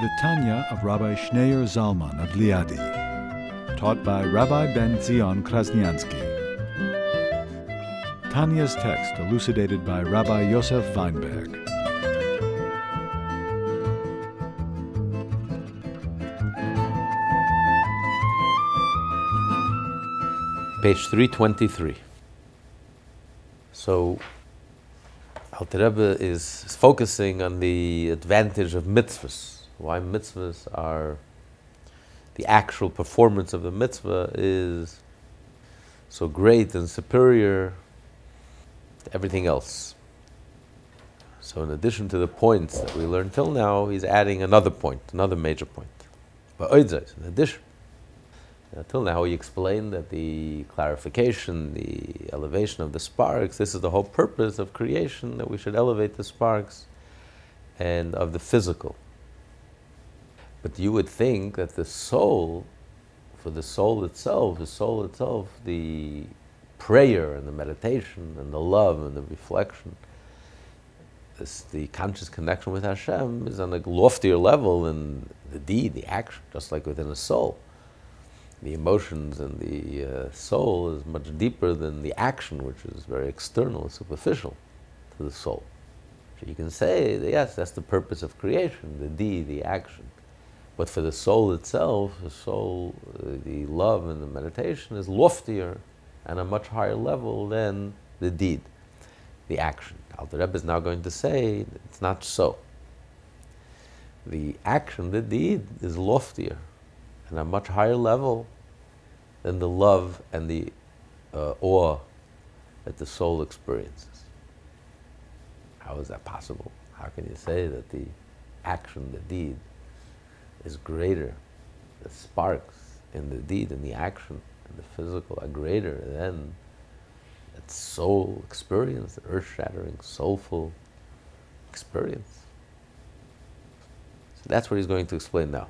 The Tanya of Rabbi Schneur Zalman of Liadi, taught by Rabbi Ben Zion Krasniansky. Tanya's text elucidated by Rabbi Yosef Weinberg. Page 323. So, Alter Rebbe is focusing on the advantage of mitzvahs. Why mitzvahs are the actual performance of the mitzvah is so great and superior to everything else. So, in addition to the points that we learned till now, he's adding another point, another major point. But in addition, uh, until now, he explained that the clarification, the elevation of the sparks, this is the whole purpose of creation, that we should elevate the sparks and of the physical. But you would think that the soul, for the soul itself, the soul itself, the prayer and the meditation and the love and the reflection, this, the conscious connection with Hashem is on a loftier level than the deed, the action, just like within a soul the emotions and the uh, soul is much deeper than the action, which is very external, superficial to the soul. So you can say, yes, that's the purpose of creation, the deed, the action. But for the soul itself, the soul, uh, the love and the meditation is loftier and a much higher level than the deed, the action. Alter Rebbe is now going to say it's not so. The action, the deed, is loftier and a much higher level than the love and the uh, awe that the soul experiences. How is that possible? How can you say that the action, the deed, is greater? The sparks in the deed and the action and the physical are greater than that soul experience, the earth shattering, soulful experience. So that's what he's going to explain now.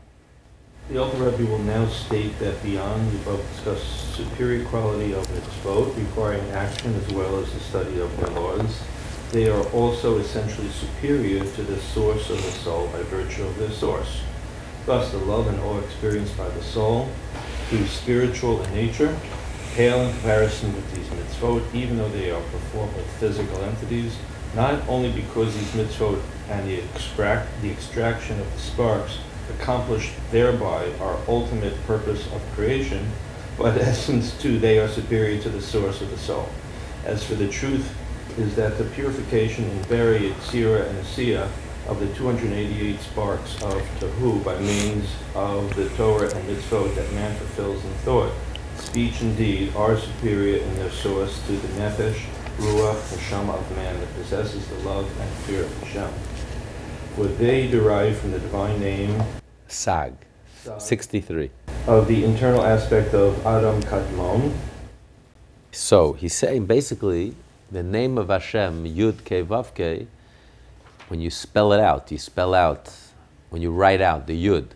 The Alter Rebbe will now state that beyond the above discussed superior quality of its mitzvot, requiring action as well as the study of their laws, they are also essentially superior to the source of the soul by virtue of their source. Thus, the love and awe experienced by the soul, through spiritual in nature, pale in comparison with these mitzvot, even though they are performed with physical entities, not only because these mitzvot and the, extract, the extraction of the sparks accomplish thereby our ultimate purpose of creation, but essence too, they are superior to the source of the soul. As for the truth, is that the purification in Beri, Sira, and Asiya of the 288 sparks of Tohu by means of the Torah and mitzvot that man fulfills in thought, speech, and deed are superior in their source to the nefesh, ruach, neshama of man that possesses the love and fear of Hashem. For they derive from the divine name Sag, 63. Of the internal aspect of Adam Kadmon. So he's saying basically the name of Hashem, Yud Ke Vav Ke, when you spell it out, you spell out, when you write out the Yud,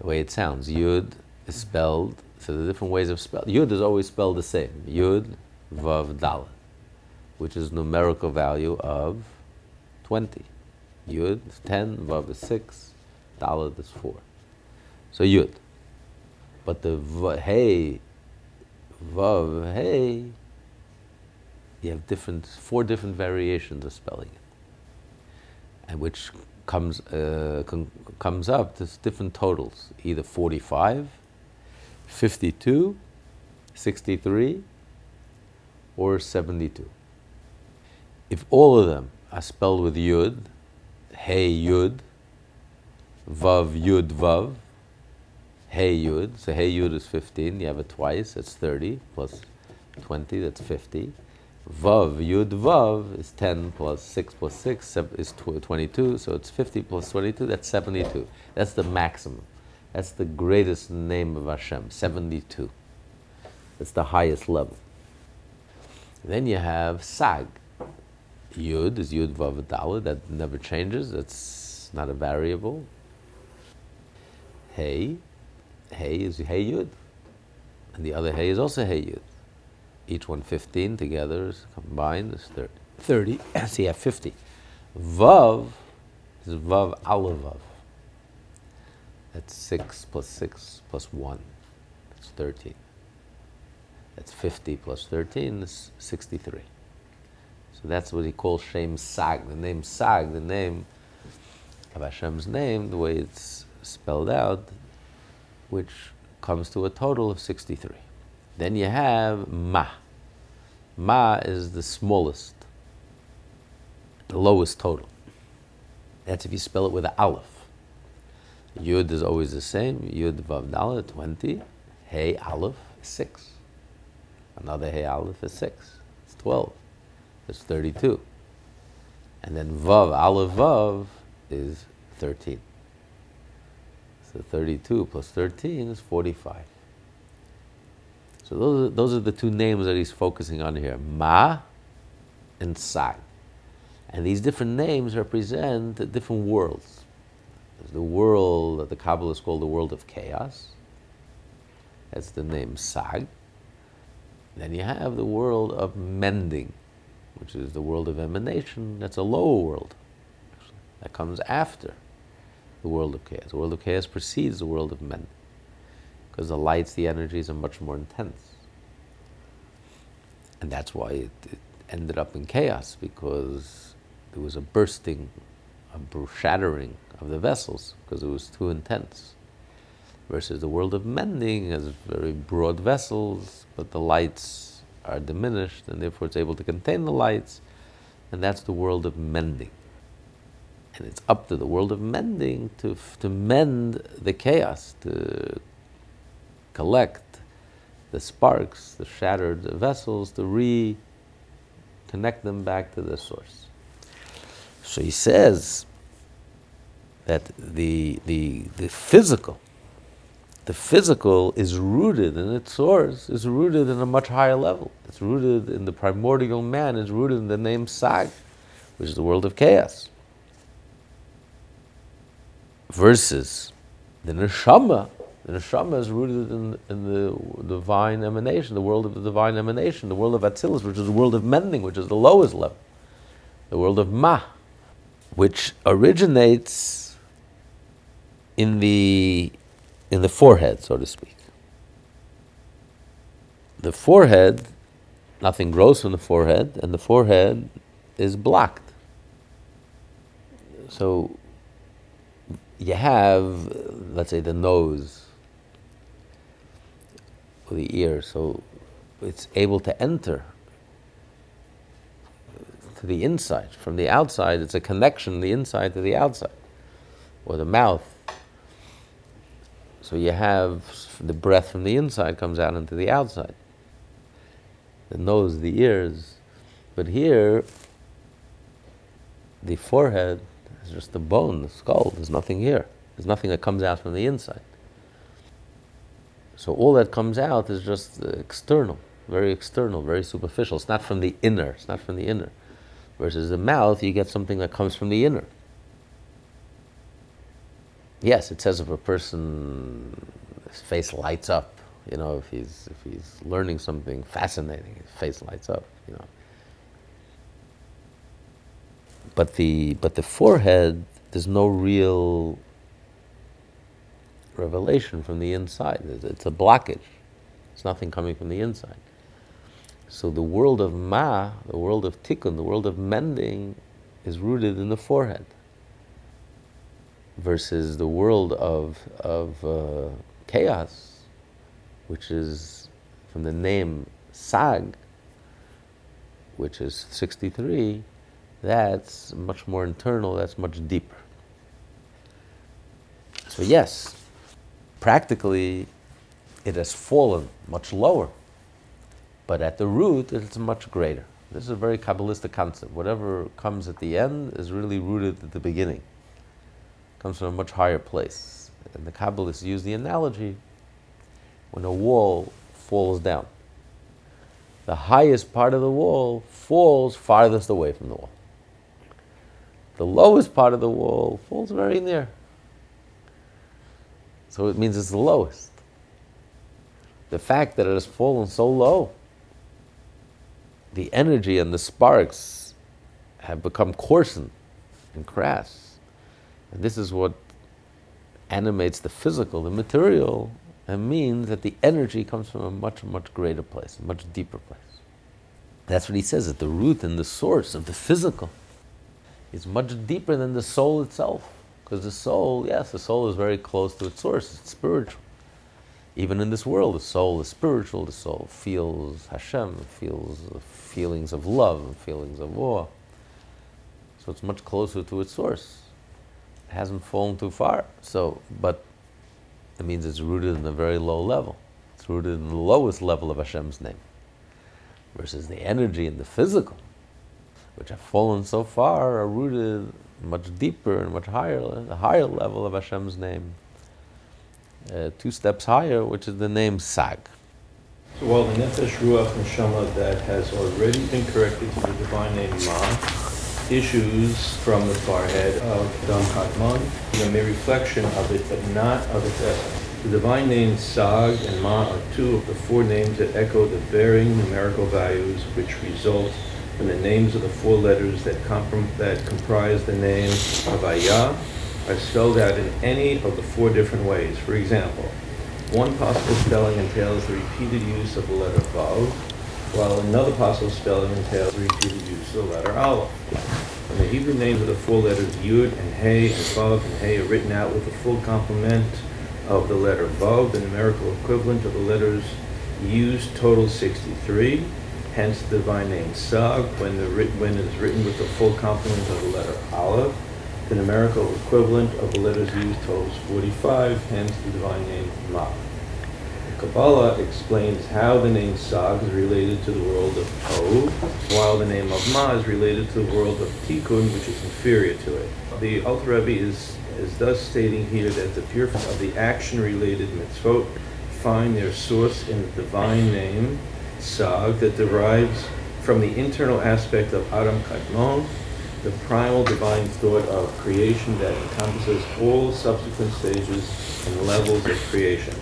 the way it sounds, Yud is spelled, so the different ways of spelling. Yud is always spelled the same, Yud Vav Dalet, which is numerical value of 20. Yud is 10, Vav is 6, Dalet is four. So Yud. But the v- Hey, Vav, Hey, you have different, four different variations of spelling it. Which comes, uh, com- comes up to different totals, either 45, 52, 63, or 72. If all of them are spelled with Yud, Hey Yud, Vav Yud Vav, Hey Yud. So Hey Yud is 15. You have it twice. That's 30 plus 20. That's 50. Vav Yud Vav is 10 plus 6 plus 6 is 22. So it's 50 plus 22. That's 72. That's the maximum. That's the greatest name of Hashem, 72. It's the highest level. Then you have Sag. Yud is Yud Vav Dalet, that never changes, that's not a variable. Hey, Hey is Hey Yud. And the other Hey is also Hey Yud. Each one 15 together is combined is 30. 30, so you have 50. Vav is Vav Aleph Vav. That's 6 plus 6 plus 1. That's 13. That's 50 plus 13 is 63. So that's what he calls Shem Sag. The name Sag, the name of Hashem's name, the way it's spelled out, which comes to a total of 63. Then you have Ma. Ma is the smallest, the lowest total. That's if you spell it with an aleph. Yud is always the same. Yud Vav Dalet, 20. Hey Aleph 6. Another Hey Aleph is 6. It's 12. It's 32. And then Vav, Aleph Vav is 13. So 32 plus 13 is 45. So those are, those are the two names that he's focusing on here Ma and Sag. And these different names represent different worlds. There's the world that the Kabbalists call the world of chaos. That's the name Sag. Then you have the world of mending, which is the world of emanation. That's a lower world. Actually. That comes after the world of chaos. The world of chaos precedes the world of mending because the lights, the energies are much more intense. And that's why it, it ended up in chaos because there was a bursting, a shattering of the vessels because it was too intense. Versus the world of mending has very broad vessels, but the lights are diminished, and therefore it's able to contain the lights, and that's the world of mending. And it's up to the world of mending to, to mend the chaos, to collect the sparks, the shattered vessels, to reconnect them back to the source. So he says, that the, the, the physical, the physical is rooted in its source, is rooted in a much higher level. It's rooted in the primordial man, it's rooted in the name Sag, which is the world of chaos. Versus the neshama, the neshama is rooted in, in the divine emanation, the world of the divine emanation, the world of Atzilus, which is the world of mending, which is the lowest level, the world of Ma, which originates in the in the forehead, so to speak. The forehead, nothing grows from the forehead, and the forehead is blocked. So you have, let's say, the nose the ear, so it's able to enter to the inside. From the outside, it's a connection, the inside to the outside, or the mouth so you have the breath from the inside comes out into the outside. The nose, the ears. But here, the forehead is just the bone, the skull. There's nothing here. There's nothing that comes out from the inside. So all that comes out is just external, very external, very superficial. It's not from the inner. It's not from the inner. Versus the mouth, you get something that comes from the inner. Yes, it says if a person, his face lights up, you know, if he's, if he's learning something fascinating, his face lights up, you know. But the, but the forehead, there's no real revelation from the inside. It's a blockage. It's nothing coming from the inside. So the world of Ma, the world of Tikkun, the world of mending, is rooted in the forehead versus the world of, of uh, chaos, which is from the name Sag, which is 63, that's much more internal, that's much deeper. So, yes, practically it has fallen much lower, but at the root it's much greater. This is a very Kabbalistic concept. Whatever comes at the end is really rooted at the beginning comes from a much higher place. and the Kabbalists use the analogy when a wall falls down. The highest part of the wall falls farthest away from the wall. The lowest part of the wall falls very near. So it means it's the lowest. The fact that it has fallen so low, the energy and the sparks have become coarsened and crass. And this is what animates the physical, the material, and means that the energy comes from a much, much greater place, a much deeper place. That's what he says, that the root and the source of the physical is much deeper than the soul itself. Because the soul, yes, the soul is very close to its source, it's spiritual. Even in this world, the soul is spiritual, the soul feels Hashem, feels feelings of love, feelings of awe. So it's much closer to its source. It hasn't fallen too far. So, but it means it's rooted in a very low level. It's rooted in the lowest level of Hashem's name. Versus the energy and the physical, which have fallen so far, are rooted much deeper and much higher, the higher level of Hashem's name. Uh, two steps higher, which is the name Sag. So while the Nefesh Ruach Neshama that has already been corrected to the divine name Ma issues from the forehead of Adam Kadmon, a mere reflection of it, but not of its essence. The divine names Sag and Ma are two of the four names that echo the varying numerical values which result from the names of the four letters that, comprom- that comprise the name Havaya are spelled out in any of the four different ways. For example, one possible spelling entails the repeated use of the letter Vav, while another possible spelling entails the repeated use of the letter Aleph. When the Hebrew names of the four letters Yud and Hey and Vav and Hey are written out with the full complement of the letter Vav, the numerical equivalent of the letters used totals 63. Hence the divine name Sag, when, the when it is written with the full complement of the letter Aleph. The numerical equivalent of the letters used totals 45, hence the divine name Ma. The Kabbalah explains how the name Sag is related to the world of Tohu, while the name of Ma is related to the world of Tikkun, which is inferior to it. The Alter Rebbe is, is thus stating here that the purification of the action-related mitzvot find their source in the divine name Sag that derives from the internal aspect of Adam Kadmon, the primal divine thought of creation that encompasses all subsequent stages and levels of creation.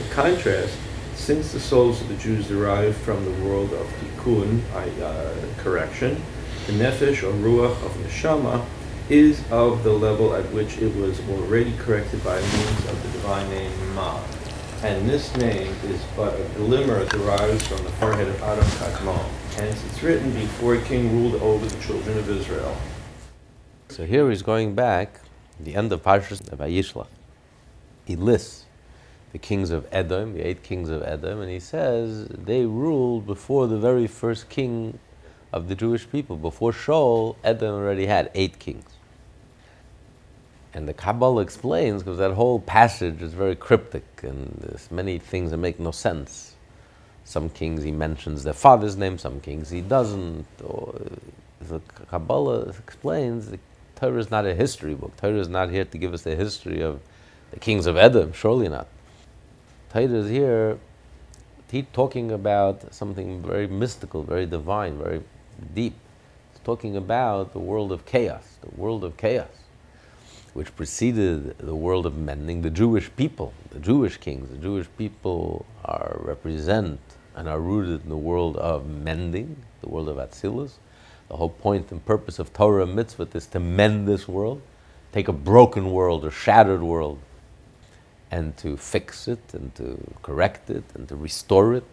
In contrast, since the souls of the Jews derive from the world of tikkun, uh, correction, the nefesh or ruach of neshama is of the level at which it was already corrected by means of the divine name Ma. And this name is but a glimmer derived from the forehead of Adam Kadmon. Hence, it's written before a king ruled over the children of Israel. So here he's going back, the end of Parshas Vayishlach. He lists the kings of Edom, the eight kings of Edom, and he says they ruled before the very first king of the Jewish people. Before Shaul, Edom already had eight kings. And the Kabbalah explains, because that whole passage is very cryptic and there's many things that make no sense. Some kings he mentions their father's name, some kings he doesn't. Or the Kabbalah explains the Torah is not a history book. Torah is not here to give us the history of the kings of Edom, surely not. Torah is here he talking about something very mystical, very divine, very deep. He's talking about the world of chaos, the world of chaos, which preceded the world of mending. The Jewish people, the Jewish kings, the Jewish people are represent and are rooted in the world of mending, the world of Atzilus. The whole point and purpose of Torah and mitzvah is to mend this world, take a broken world or shattered world, and to fix it and to correct it and to restore it.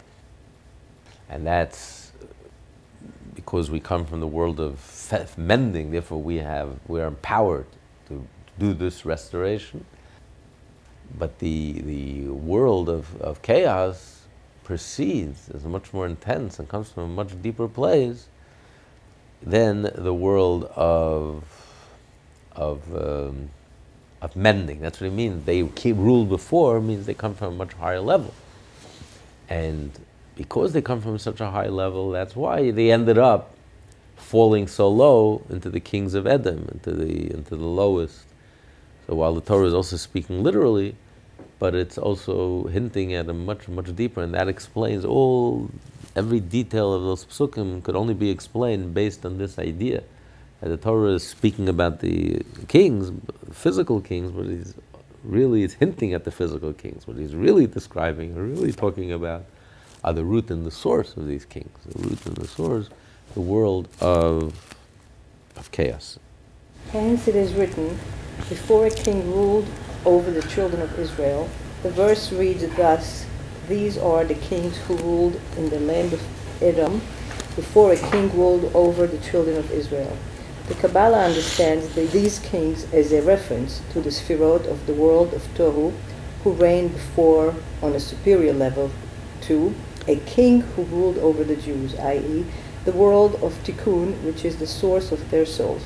And that's because we come from the world of mending, therefore we have we are empowered do this restoration. But the the world of, of chaos proceeds, is much more intense and comes from a much deeper place than the world of of um, of mending. That's what it means. They ruled before means they come from a much higher level. And because they come from such a high level, that's why they ended up falling so low into the kings of Edom, into the into the lowest. While the Torah is also speaking literally, but it's also hinting at a much, much deeper, and that explains all, every detail of those psukim could only be explained based on this idea. That the Torah is speaking about the kings, physical kings, but he's really is hinting at the physical kings. What he's really describing, really talking about, are the root and the source of these kings. The root and the source, the world of, of chaos. Hence it is written, before a king ruled over the children of Israel, the verse reads thus, These are the kings who ruled in the land of Edom, before a king ruled over the children of Israel. The Kabbalah understands these kings as a reference to the Sphirot of the world of Tohu, who reigned before on a superior level to a king who ruled over the Jews, i.e., the world of Tikkun, which is the source of their souls.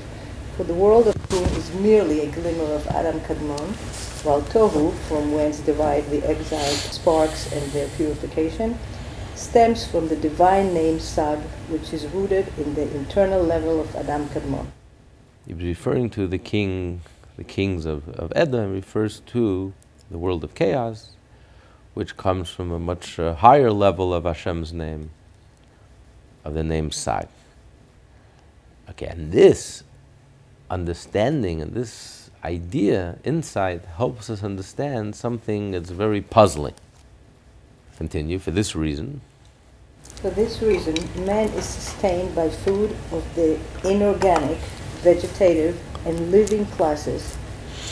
For the world of Tikkun is merely a glimmer of Adam Kadmon, while Tohu, from whence derive the exiled sparks and their purification, stems from the divine name Sag, which is rooted in the internal level of Adam Kadmon. He's referring to the king, the kings of, of Edom, refers to the world of chaos, which comes from a much uh, higher level of Hashem's name, of the name Sag. Okay, and this understanding and this idea, insight, helps us understand something that's very puzzling. Continue, for this reason. For this reason, man is sustained by food of the inorganic, vegetative, and living classes,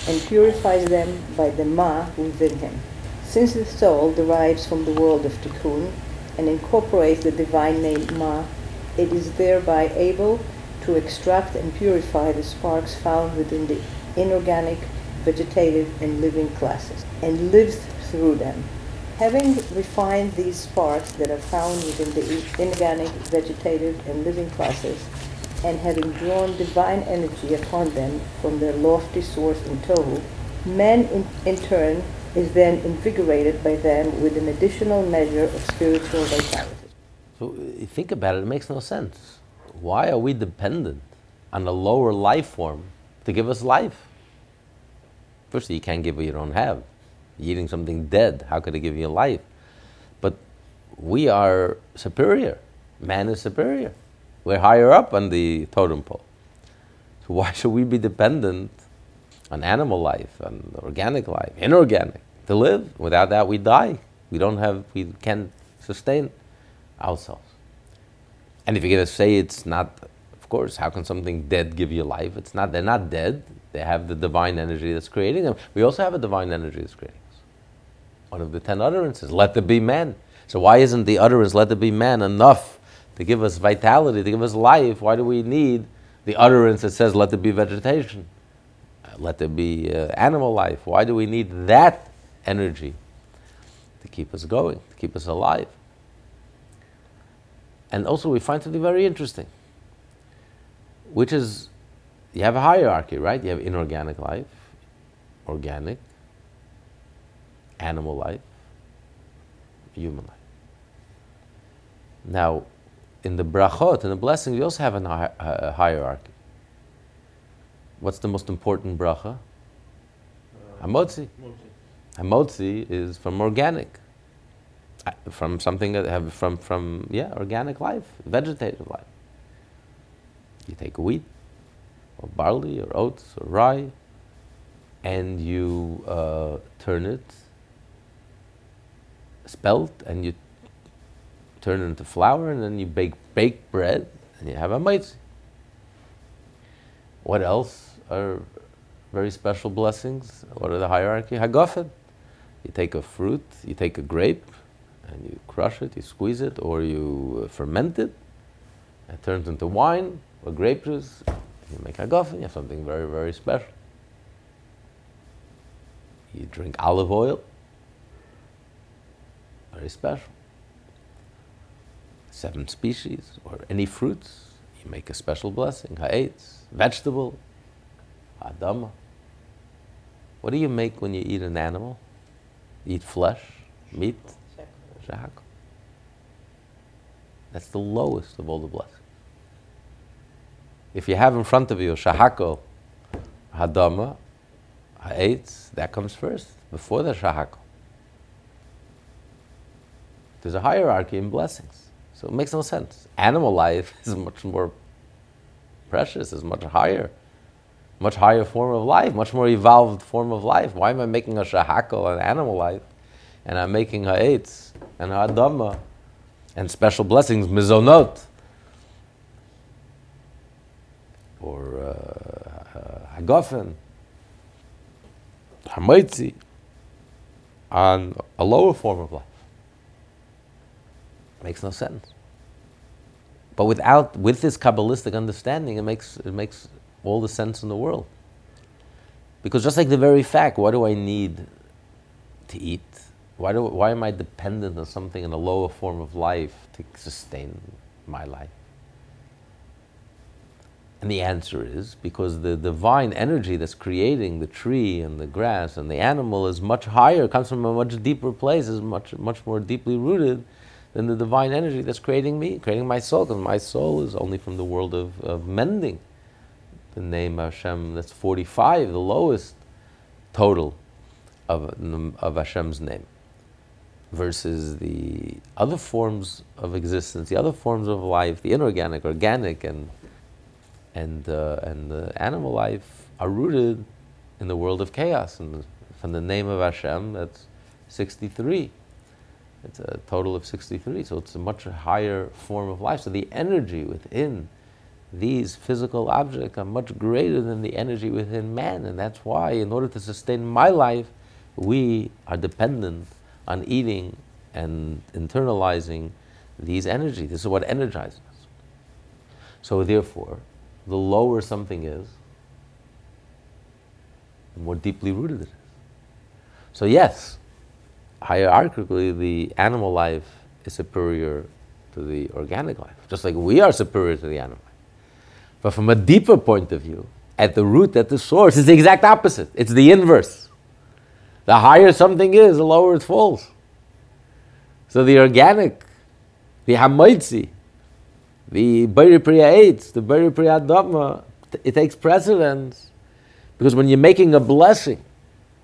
and purifies them by the Ma within him. Since the soul derives from the world of Tikkun and incorporates the divine name Ma, it is thereby able to extract and purify the sparks found within the inorganic, vegetative, and living classes, and lives through them. Having refined these sparks that are found within the inorganic, vegetative, and living classes, and having drawn divine energy upon them from their lofty source in Tohu, man in, in turn is then invigorated by them with an additional measure of spiritual vitality. So uh, think about it, it makes no sense. Why are we dependent on a lower life form to give us life? Firstly, you can't give what you don't have eating something dead. How could it give you life? But we are superior. Man is superior. We're higher up on the totem pole. So why should we be dependent on animal life, on organic life, inorganic, to live? Without that, we die. We don't have, we can't sustain ourselves. And if you're going to say it's not, of course, how can something dead give you life? It's not, they're not dead. They have the divine energy that's creating them. We also have a divine energy that's creating us. one of the ten utterances, let there be man. So why isn't the utterance, let there be man, enough to give us vitality, to give us life? Why do we need the utterance that says, let there be vegetation? Uh, let there be uh, animal life. Why do we need that energy to keep us going, to keep us alive? And also, we find something very interesting, which is you have a hierarchy, right? You have inorganic life, organic, animal life, human life. Now, in the brachot, in the blessings, we also have a, a hierarchy. What's the most important bracha? Uh, Hamotzi. Hamotzi is from organic, from something that have from from yeah organic life, vegetative life. You take wheat, or barley, or oats, or rye, and you uh, turn it spelt and you turn it into flour and then you bake baked bread and you have a mitzvah. What else are very special blessings? What are the hierarchy? Hagafen. You take a fruit, you take a grape, and you crush it, you squeeze it, or you uh, ferment it. It turns into wine or grape juice. You make hagafen, you have something very, very special. You drink olive oil, very special. Seven species or any fruits, you make a special blessing. Ha'etz, vegetable, adama. What do you make when you eat an animal? eat flesh, meat, shahak. That's the lowest of all the blessings. If you have in front of you shahakol, hadama, ha'etz, that comes first, before the shahakol. There's a hierarchy in blessings. So it makes no sense. Animal life is much more precious, is much higher, much higher form of life, much more evolved form of life. Why am I making a shahakol, an animal life, and I'm making ha'etz and ha'adama and special blessings, mizonot, or uh, hagafen, hamotzi, on a lower form of life? Makes no sense. But without, with this Kabbalistic understanding, it makes, it makes all the sense in the world. Because just like the very fact, why do I need to eat? Why, do, why am I dependent on something in a lower form of life to sustain my life? And the answer is because the divine energy that's creating the tree and the grass and the animal is much higher, comes from a much deeper place, is much, much more deeply rooted than the divine energy that's creating me, creating my soul, because my soul is only from the world of, of mending. The name Hashem, that's 45, the lowest total of, of Hashem's name, versus the other forms of existence, the other forms of life, the inorganic, organic, and, and, uh, and the animal life are rooted in the world of chaos. And from the name of Hashem, that's 63. It's a total of 63, so it's a much higher form of life. So the energy within these physical objects are much greater than the energy within man, and that's why, in order to sustain my life, we are dependent on eating and internalizing these energies. This is what energizes us. So, therefore, the lower something is, the more deeply rooted it is. So, yes, hierarchically, the animal life is superior to the organic life, just like we are superior to the animal life. But from a deeper point of view, at the root, at the source, it's the exact opposite. It's the inverse. The higher something is, the lower it falls. So the organic, the hamotzi, the bari priya the borei pri ha'adama, it takes precedence. Because when you're making a blessing,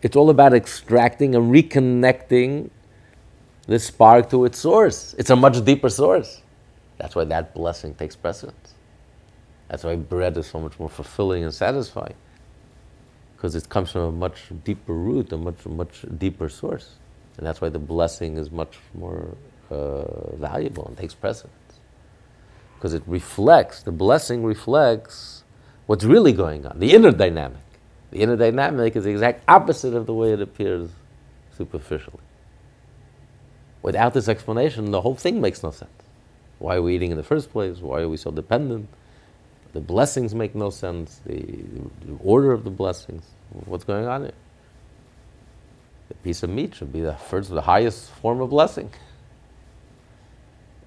it's all about extracting and reconnecting the spark to its source. It's a much deeper source. That's why that blessing takes precedence. That's why bread is so much more fulfilling and satisfying. Because it comes from a much deeper root, a much, much deeper source. And that's why the blessing is much more uh, valuable and takes precedence. Because it reflects, the blessing reflects what's really going on, the inner dynamic. The inner dynamic is the exact opposite of the way it appears superficially. Without this explanation, the whole thing makes no sense. Why are we eating in the first place? Why are we so dependent? The blessings make no sense. The, the order of the blessings. What's going on here? The piece of meat should be the first, the highest form of blessing.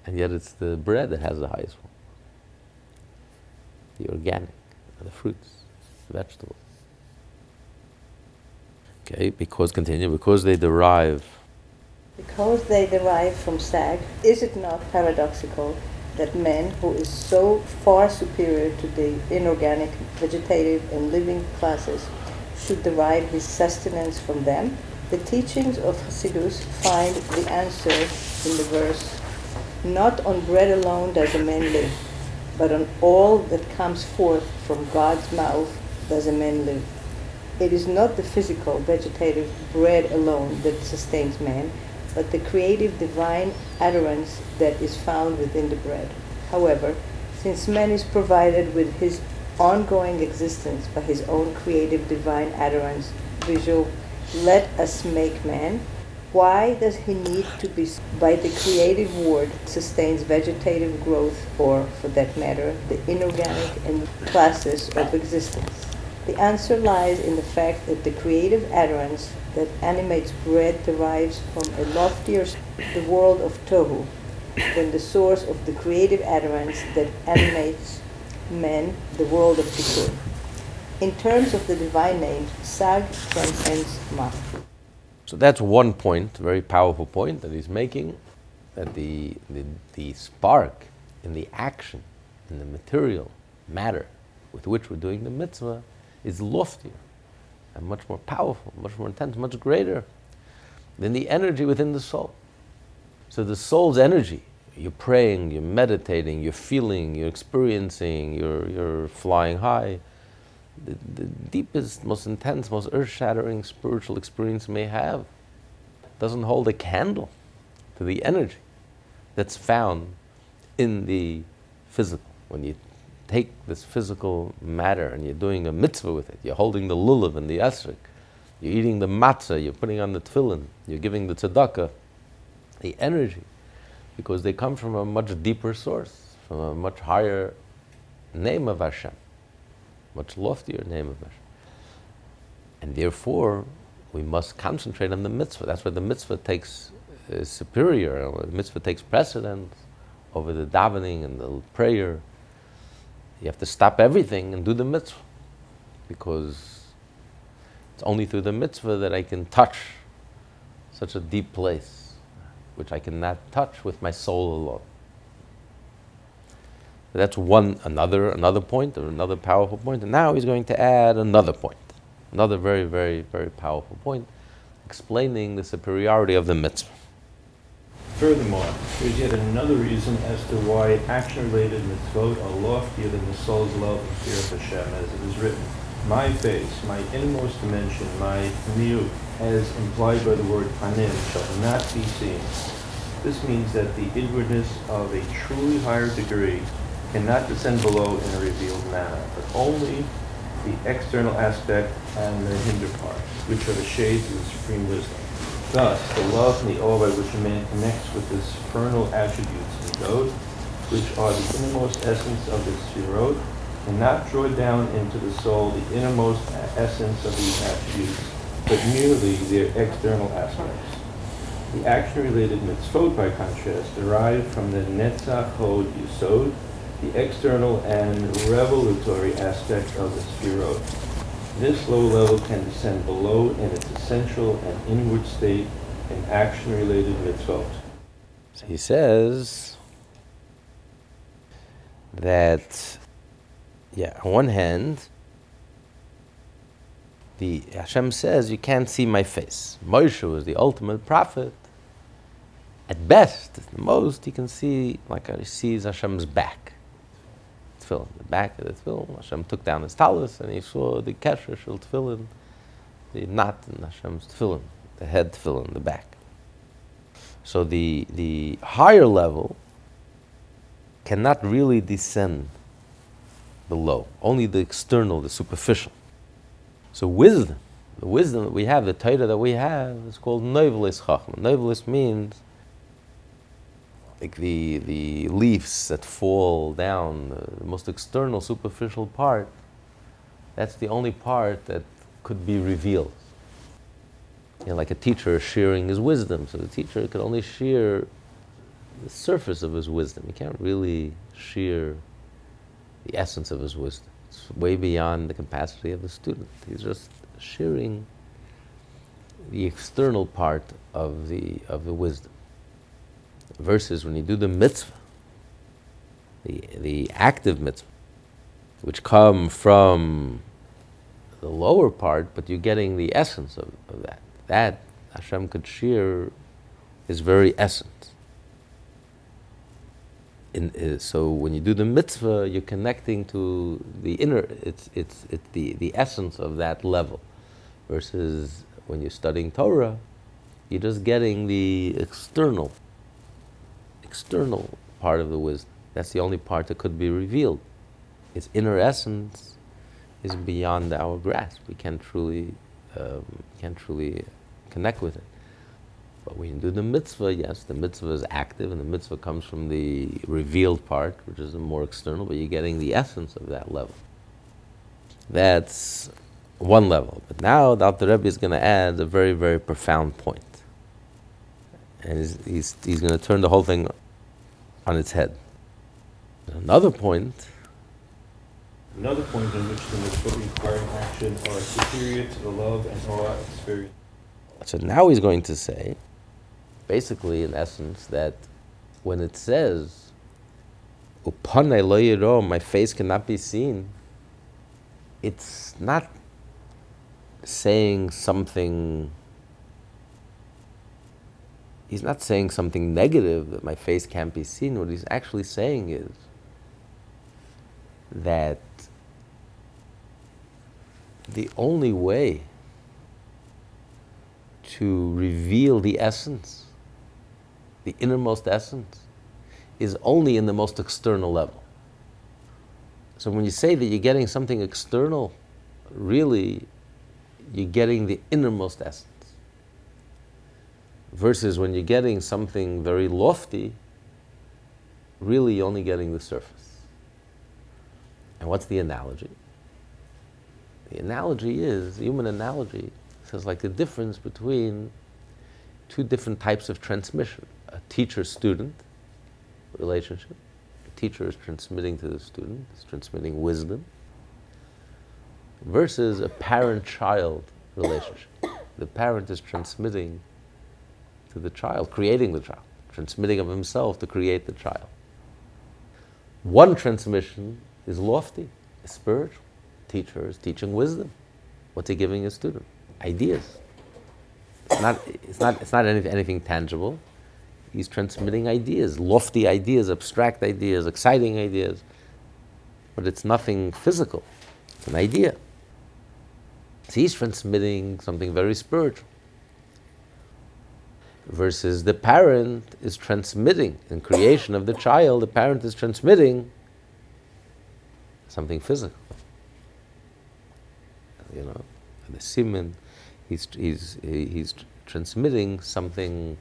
And yet it's the bread that has the highest form. The organic, the fruits, the vegetables. Okay, because continue, because they derive. Because they derive from sag, is it not paradoxical that man, who is so far superior to the inorganic, vegetative, and living classes, should derive his sustenance from them? The teachings of Hasidus find the answer in the verse Not on bread alone does a man live, but on all that comes forth from God's mouth does a man live. It is not the physical, vegetative bread alone that sustains man, but the creative divine utterance that is found within the bread. However, since man is provided with his ongoing existence by his own creative divine utterance, visual, let us make man, why does he need to be by the creative word sustains vegetative growth or, for that matter, the inorganic and classes of existence? The answer lies in the fact that the creative utterance that animates bread derives from a loftier the world of Tohu than the source of the creative utterance that animates men, the world of Tikkun. In terms of the divine name, Sag transcends Ma. So that's one point, very powerful point that he's making, that the, the, the spark in the action, in the material matter with which we're doing the mitzvah is loftier and much more powerful, much more intense, much greater than the energy within the soul. So the soul's energy, you're praying, you're meditating, you're feeling, you're experiencing, you're, you're flying high. The, the deepest, most intense, most earth shattering spiritual experience may have doesn't hold a candle to the energy that's found in the physical. When you take this physical matter and you're doing a mitzvah with it, you're holding the lulav and the esrog, you're eating the matzah, you're putting on the tefillin, you're giving the tzedakah, the energy, because they come from a much deeper source, from a much higher name of Hashem, much loftier name of Hashem. And therefore, we must concentrate on the mitzvah. That's where the mitzvah takes uh, superior, the mitzvah takes precedence over the davening and the prayer. You have to stop everything and do the mitzvah because it's only through the mitzvah that I can touch such a deep place, which I cannot touch with my soul alone. That's one another another point or another powerful point. And now he's going to add another point, another very very very powerful point, explaining the superiority of the mitzvah. Furthermore, there's yet another reason as to why action-related mitzvot are loftier than the soul's love and fear of Hashem, as it is written, My face, my inmost dimension, my miut, as implied by the word panim, shall not be seen. This means that the inwardness of a truly higher degree cannot descend below in a revealed manner, but only the external aspect and the hinder part, which are the shades of the supreme wisdom. Thus, the love and the awe by which a man connects with the supernal attributes and God, which are the innermost essence of the Sphirot, cannot draw down into the soul the innermost essence of these attributes, but merely their external aspects. The action-related mitzvot, by contrast, derive from the Netzach Hod Yesod, the external and revelatory aspect of the Sphirot. This low level can descend below in its essential and inward state in action-related mitzvot. He says that, yeah, on one hand, the Hashem says you can't see my face. Moshe was the ultimate prophet. At best, at the most, he can see like he sees Hashem's back. Tefillin, the back of the tefillin. Hashem took down his tallis and he saw the kesher shel tefillin, the knot in Hashem's tefillin, the head tefillin, the back. So the the higher level cannot really descend below. Only the external, the superficial. So wisdom, the wisdom that we have, the Torah that we have, is called Novelis Chachma. Novelis means like the, the leaves that fall down, uh, the most external, superficial part, that's the only part that could be revealed. You know, like a teacher sharing his wisdom. So the teacher could only share the surface of his wisdom. He can't really share the essence of his wisdom. It's way beyond the capacity of the student. He's just sharing the external part of the, of the wisdom versus when you do the mitzvah, the, the active mitzvah, which come from the lower part, but you're getting the essence of, of that. That Hashem could share is very essence. In, uh, so when you do the mitzvah, you're connecting to the inner, it's, it's, it's the, the essence of that level. Versus when you're studying Torah, you're just getting the external external part of the wisdom. That's the only part that could be revealed. Its inner essence is beyond our grasp. We can't truly, um, can't truly connect with it. But when you do the mitzvah, yes, the mitzvah is active, and the mitzvah comes from the revealed part, which is more external, but you're getting the essence of that level. That's one level. But now the Alter Rebbe is going to add a very, very profound point. And he's, he's, he's going to turn the whole thing on its head. Another point. Another point in which the mitzvot requiring action are superior to the love and awe experience. So now he's going to say, basically, in essence, that when it says, "Upane lo my face cannot be seen. It's not saying something he's not saying something negative that my face can't be seen. What he's actually saying is that the only way to reveal the essence, the innermost essence, is only in the most external level. So when you say that you're getting something external, really, you're getting the innermost essence versus when you're getting something very lofty, really you're only getting the surface. And what's the analogy? The analogy is, human analogy says like the difference between two different types of transmission. A teacher-student relationship. The teacher is transmitting to the student, is transmitting wisdom, versus a parent-child relationship. The parent is transmitting to the child, creating the child, transmitting of himself to create the child. One transmission is lofty, is spiritual. Teacher is teaching wisdom. What's he giving his student? Ideas. It's not, it's not, it's not anything, anything tangible. He's transmitting ideas, lofty ideas, abstract ideas, exciting ideas. But it's nothing physical. It's an idea. So he's transmitting something very spiritual versus the parent is transmitting in creation of the child the parent is transmitting something physical. You know the semen he's, he's, he's transmitting something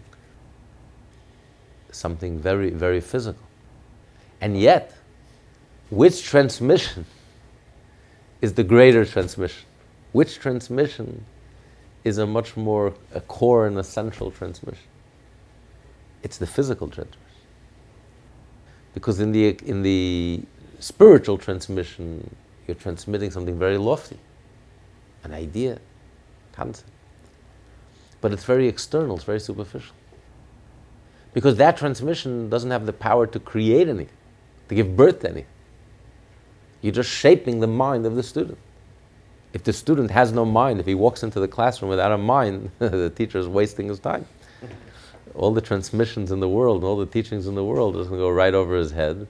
something very very physical. And yet which transmission is the greater transmission? Which transmission is a much more a core and essential transmission. It's the physical transmission. Because in the, in the spiritual transmission, you're transmitting something very lofty, an idea, concept. But it's very external, it's very superficial. Because that transmission doesn't have the power to create anything, to give birth to anything. You're just shaping the mind of the student. If the student has no mind, if he walks into the classroom without a mind, the teacher is wasting his time. All the transmissions in the world, all the teachings in the world is going to go right over his head.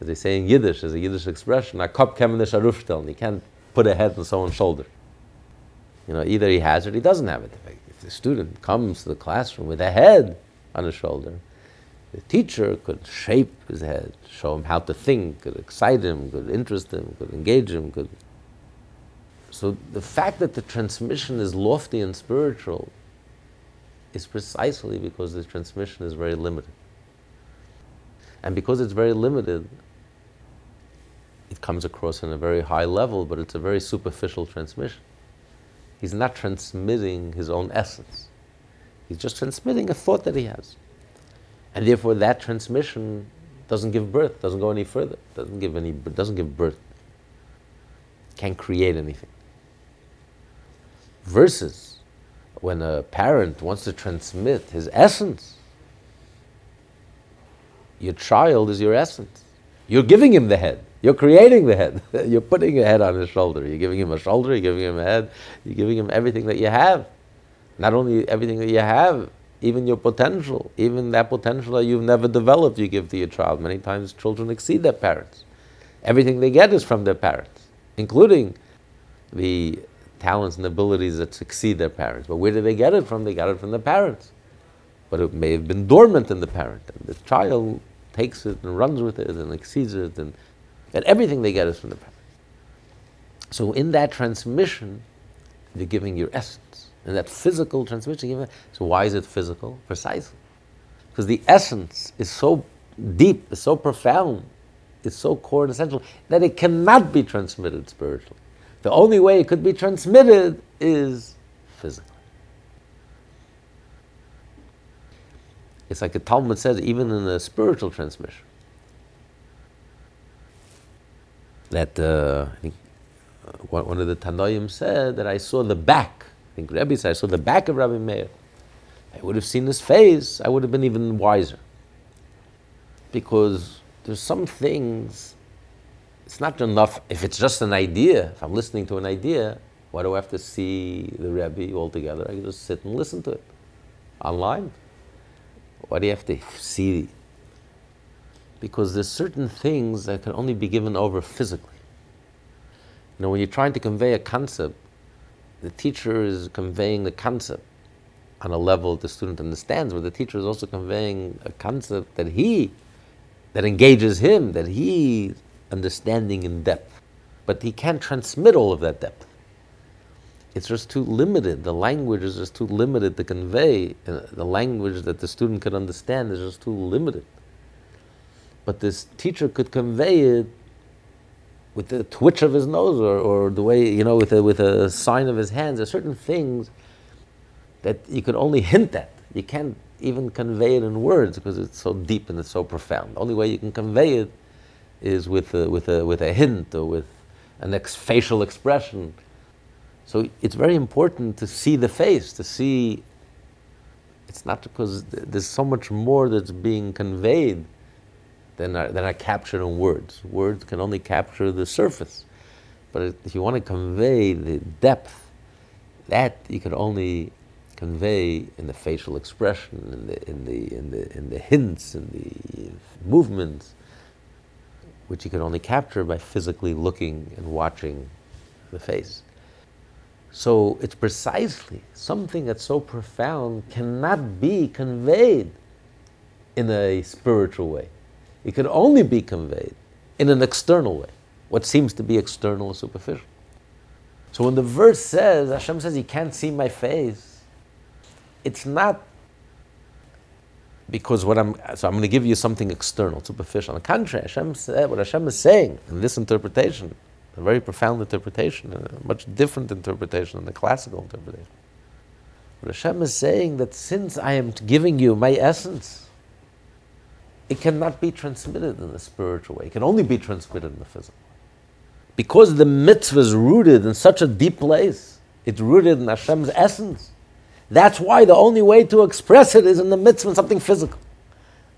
As they say in Yiddish, as a Yiddish expression, a kop You can't put a head on someone's shoulder. You know, either he has it or he doesn't have it. If the student comes to the classroom with a head on his shoulder, the teacher could shape his head, show him how to think, could excite him, could interest him, could engage him, could so the fact that the transmission is lofty and spiritual is precisely because the transmission is very limited. And because it's very limited, it comes across in a very high level, but it's a very superficial transmission. He's not transmitting his own essence. He's just transmitting a thought that he has. And therefore that transmission doesn't give birth, doesn't go any further, doesn't give any doesn't give birth. Can't create anything. Versus when a parent wants to transmit his essence, your child is your essence. You're giving him the head. You're creating the head. you're putting a head on his shoulder. You're giving him a shoulder, you're giving him a head, you're giving him everything that you have. Not only everything that you have, even your potential, even that potential that you've never developed, you give to your child. Many times children exceed their parents. Everything they get is from their parents, including the talents and abilities that succeed their parents. But where did they get it from? They got it from the parents. But it may have been dormant in the parent. And the child takes it and runs with it and exceeds it, and, and everything they get is from the parent. So in that transmission, you're giving your essence. In that physical transmission, so why is it physical? Precisely. Because the essence is so deep, it's so profound, it's so core and essential that it cannot be transmitted spiritually. The only way it could be transmitted is physically. It's like the Talmud says, even in the spiritual transmission, that uh, I think uh, one of the Tanoim said that I saw the back. I think Rebbe said I saw the back of Rabbi Meir. I would have seen his face. I would have been even wiser. Because there's some things it's not enough if it's just an idea. If I'm listening to an idea, Why do I have to see the Rebbe altogether? I can just sit and listen to it online. Why do you have to see? Because there's certain things that can only be given over physically. You know, when you're trying to convey a concept, the teacher is conveying the concept on a level the student understands, but the teacher is also conveying a concept that he, that engages him, that he understanding in depth. But he can't transmit all of that depth. It's just too limited. The language is just too limited to convey. Uh, the language that the student can understand is just too limited. But this teacher could convey it with the twitch of his nose or, or the way, you know, with a, with a sign of his hands. There's certain things that you could only hint at. You can't even convey it in words because it's so deep and it's so profound. The only way you can convey it is with a, with a, with a hint or with an ex- facial expression. So it's very important to see the face, to see. It's not because there's so much more that's being conveyed than are, than are captured in words. Words can only capture the surface. But if you want to convey the depth, that you can only convey in the facial expression, in the, in the, in the, in the hints, in the movements, which you can only capture by physically looking and watching the face. So it's precisely something that's so profound cannot be conveyed in a spiritual way. It can only be conveyed in an external way, what seems to be external or superficial. So when the verse says, Hashem says, You can't see my face, it's not because what I'm so I'm going to give you something external, superficial. On the contrary, Hashem said, what Hashem is saying in this interpretation, a very profound interpretation, a much different interpretation than the classical interpretation. But Hashem is saying that since I am giving you my essence, it cannot be transmitted in the spiritual way. It can only be transmitted in the physical. Because the mitzvah is rooted in such a deep place, it's rooted in Hashem's essence. That's why the only way to express it is in the mitzvah, something physical.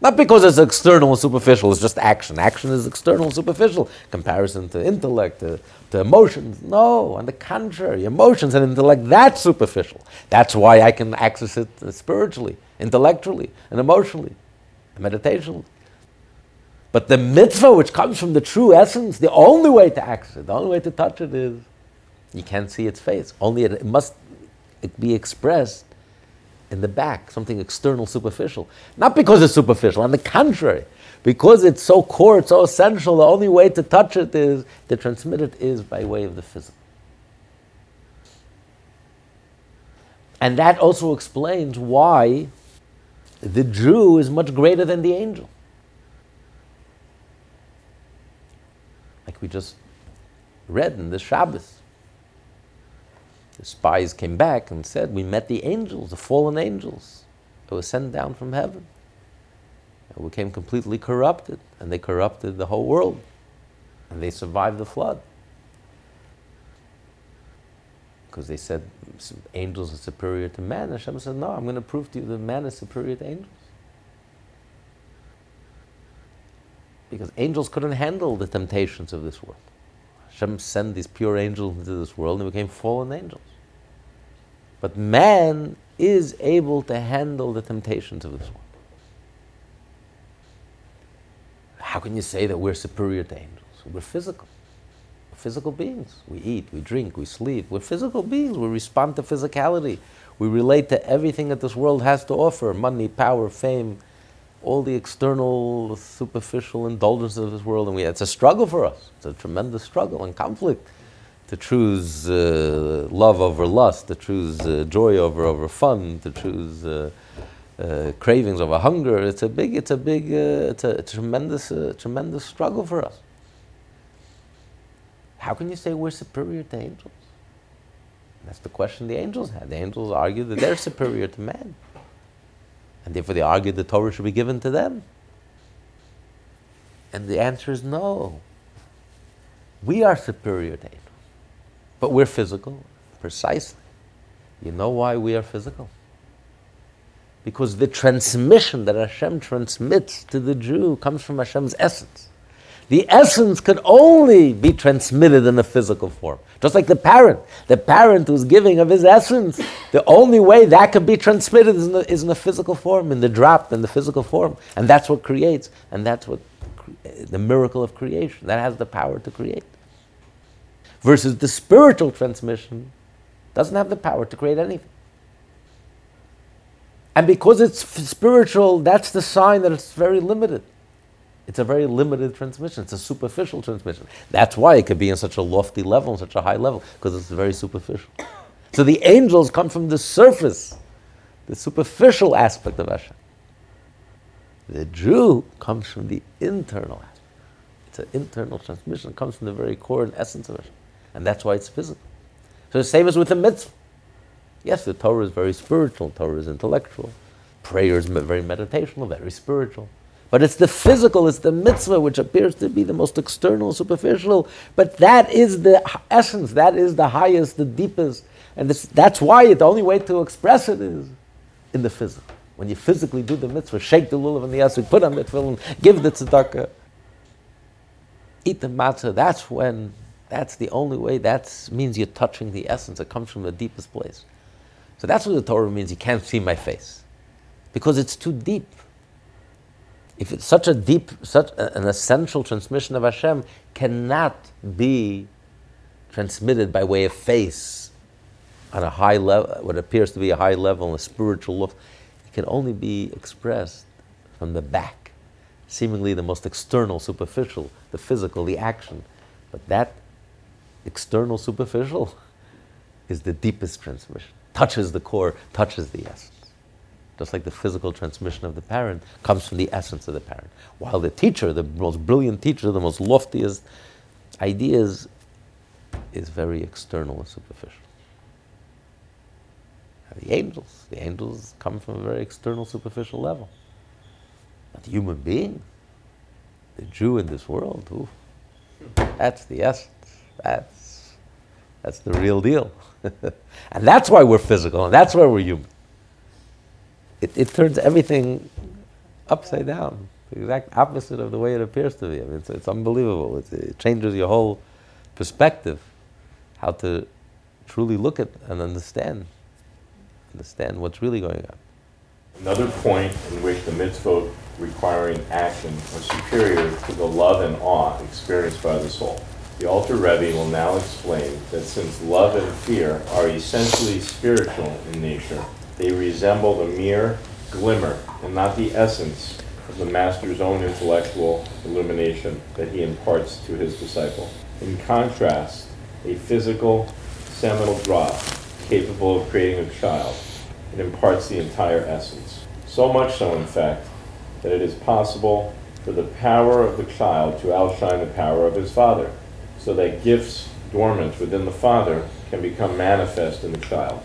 Not because it's external and superficial, it's just action. Action is external and superficial. Comparison to intellect, to, to emotions. No, on the contrary, emotions and intellect, that's superficial. That's why I can access it spiritually, intellectually, and emotionally, and meditationally. But the mitzvah, which comes from the true essence, the only way to access it, the only way to touch it is you can't see its face. Only it, it must be expressed in the back, something external, superficial. Not because it's superficial, on the contrary, because it's so core, it's so essential, the only way to touch it is, to transmit it is by way of the physical. And that also explains why the Jew is much greater than the angel. Like we just read in the Shabbos. The spies came back and said, We met the angels, the fallen angels that were sent down from heaven. And became completely corrupted, and they corrupted the whole world. And they survived the flood. Because they said angels are superior to man. Hashem said, No, I'm going to prove to you that man is superior to angels. Because angels couldn't handle the temptations of this world. Hashem sent these pure angels into this world and they became fallen angels. But man is able to handle the temptations of this world. How can you say that we're superior to angels? We're physical. We're physical beings. We eat, we drink, we sleep. We're physical beings. We respond to physicality. We relate to everything that this world has to offer money, power, fame, all the external, superficial indulgences of this world. And we, it's a struggle for us. It's a tremendous struggle and conflict to choose uh, love over lust, to choose uh, joy over over fun, to choose uh, uh cravings over hunger. It's a big, it's a big, uh, it's a, a tremendous, uh, tremendous struggle for us. How can you say we're superior to angels? That's the question the angels had. The angels argued that they're superior to man, and therefore they argued the Torah should be given to them. And the answer is no. We are superior to angels. But we're physical, precisely. You know why we are physical? Because the transmission that Hashem transmits to the Jew comes from Hashem's essence. The essence could only be transmitted in a physical form. Just like the parent. The parent who's giving of his essence, the only way that could be transmitted is in, the, is in a physical form, in the drop, in the physical form. And that's what creates, and that's what the miracle of creation. That has the power to create. Versus the spiritual transmission doesn't have the power to create anything. And because it's spiritual, that's the sign that it's very limited. It's a very limited transmission. It's a superficial transmission. That's why it could be in such a lofty level, such a high level, because it's very superficial. So the angels come from the surface, the superficial aspect of Hashem. The Jew comes from the internal aspect. It's an internal transmission. It comes from the very core and essence of Hashem. And that's why it's physical. So the same as with the mitzvah. Yes, the Torah is very spiritual, Torah is intellectual. Prayer is very meditational, very spiritual. But it's the physical, it's the mitzvah, which appears to be the most external, superficial. But that is the essence, that is the highest, the deepest. And this, that's why the only way to express it is in the physical. When you physically do the mitzvah, shake the lulav and the esrog, put on the tefillin, give the tzedakah, eat the matzah, that's when, that's the only way, that means you're touching the essence. It comes from the deepest place. So that's what the Torah means. You can't see my face. Because it's too deep if it's such a deep, such an essential transmission of Hashem cannot be transmitted by way of face on a high level, what appears to be a high level, a spiritual look, it can only be expressed from the back, seemingly the most external, superficial, the physical, the action. But that external, superficial is the deepest transmission, touches the core, touches the essence just like the physical transmission of the parent comes from the essence of the parent. While the teacher, the most brilliant teacher, the most loftiest ideas, is very external and superficial. And the angels, the angels come from a very external, superficial level. But the human being, the Jew in this world, ooh, that's the essence. That's, that's the real deal. and that's why we're physical, and that's why we're human it, it turns everything upside down, the exact opposite of the way it appears to be. I mean, it's, it's unbelievable. It's, it changes your whole perspective, how to truly look at and understand, understand what's really going on. Another point in which the mitzvot requiring action are superior to the love and awe experienced by the soul. The Alter Rebbe will now explain that since love and fear are essentially spiritual in nature, they resemble the mere glimmer and not the essence of the Master's own intellectual illumination that he imparts to his disciple. In contrast, a physical seminal drop capable of creating a child, it imparts the entire essence. So much so, in fact, that it is possible for the power of the child to outshine the power of his father, so that gifts dormant within the father can become manifest in the child.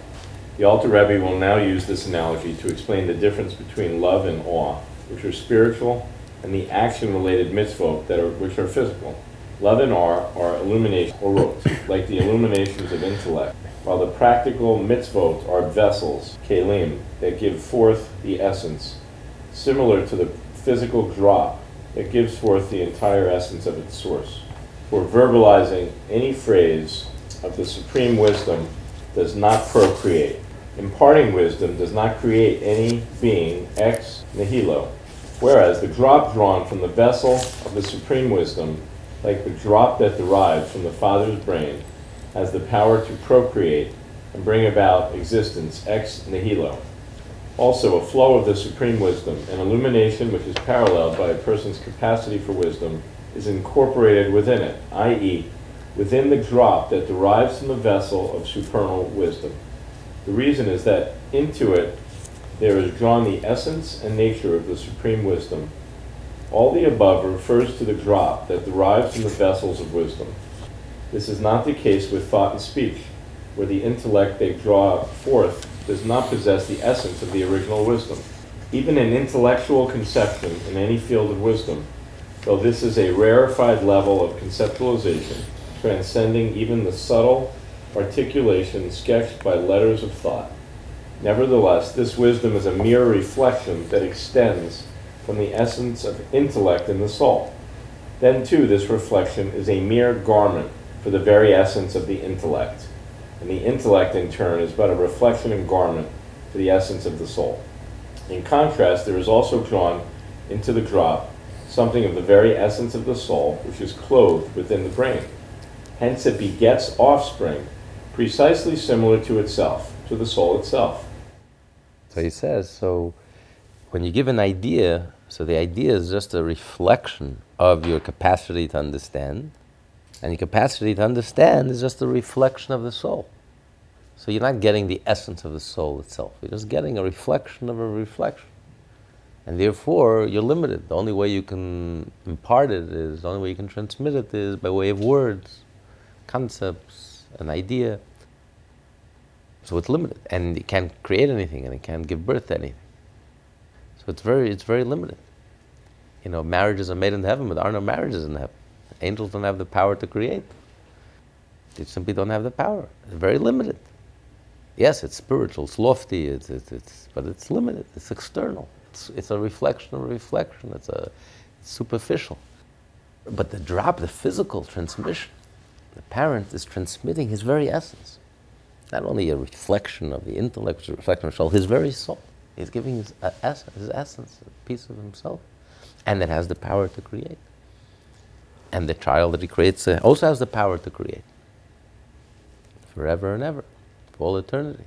The Alter Rebbe will now use this analogy to explain the difference between love and awe, which are spiritual, and the action-related mitzvot that are, which are physical. Love and awe are illumination, orot, like the illuminations of intellect, while the practical mitzvot are vessels, kelim, that give forth the essence, similar to the physical drop that gives forth the entire essence of its source. For verbalizing any phrase of the supreme wisdom does not procreate, imparting wisdom does not create any being ex nihilo, whereas the drop drawn from the vessel of the supreme wisdom, like the drop that derives from the Father's brain, has the power to procreate and bring about existence ex nihilo. Also, a flow of the supreme wisdom, an illumination which is paralleled by a person's capacity for wisdom, is incorporated within it, i.e., within the drop that derives from the vessel of supernal wisdom. The reason is that into it there is drawn the essence and nature of the supreme wisdom. All the above refers to the drop that derives from the vessels of wisdom. This is not the case with thought and speech, where the intellect they draw forth does not possess the essence of the original wisdom. Even an intellectual conception in any field of wisdom, though this is a rarefied level of conceptualization, transcending even the subtle articulation sketched by letters of thought. Nevertheless, this wisdom is a mere reflection that extends from the essence of intellect in the soul. Then, too, this reflection is a mere garment for the very essence of the intellect. And the intellect, in turn, is but a reflection and garment for the essence of the soul. In contrast, there is also drawn into the drop something of the very essence of the soul, which is clothed within the brain. Hence, it begets offspring precisely similar to itself, to the soul itself. So he says, so when you give an idea, so the idea is just a reflection of your capacity to understand, and your capacity to understand is just a reflection of the soul. So you're not getting the essence of the soul itself, you're just getting a reflection of a reflection. And therefore, you're limited. The only way you can impart it is, the only way you can transmit it is by way of words, concepts, an idea. So it's limited, and it can't create anything, and it can't give birth to anything. So it's very, it's very limited. You know, marriages are made in heaven, but there are no marriages in heaven. Angels don't have the power to create. They simply don't have the power. It's very limited. Yes, it's spiritual, it's lofty, it's, it's, it's, but it's limited. It's external. It's, a reflection of a reflection. It's a it's superficial. But the drop, the physical transmission, the parent is transmitting his very essence. Not only a reflection of the intellect, a reflection of soul, his very soul. He's giving his, uh, essence, his essence, a piece of himself, and it has the power to create. And the child that he creates uh, also has the power to create forever and ever, for all eternity.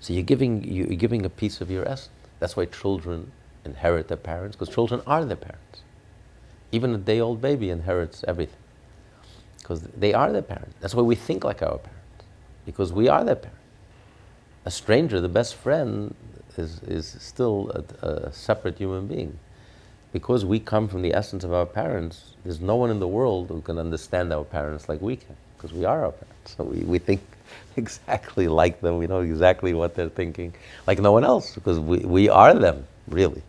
So you're giving, you're giving a piece of your essence. That's why children inherit their parents, because children are their parents. Even a day old baby inherits everything, because they are their parents. That's why we think like our parents, because we are their parents. A stranger, the best friend, is, is still a, a separate human being. Because we come from the essence of our parents, there's no one in the world who can understand our parents like we can, because we are our parents. So we, we think exactly like them. We know exactly what they're thinking, like no one else, because we, we are them, really.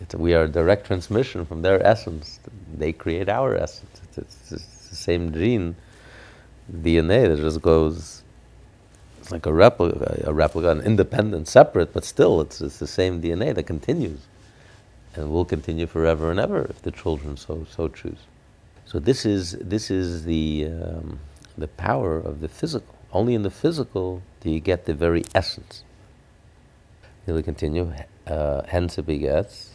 It's, we are a direct transmission from their essence. They create our essence. It's, it's, it's the same gene, DNA, that just goes, it's like a replica, a replica, an independent, separate, but still it's, it's the same DNA that continues and will continue forever and ever if the children so, so choose. So this is, this is the, um, the power of the physical. Only in the physical do you get the very essence. He'll continue. Uh, hence it begets.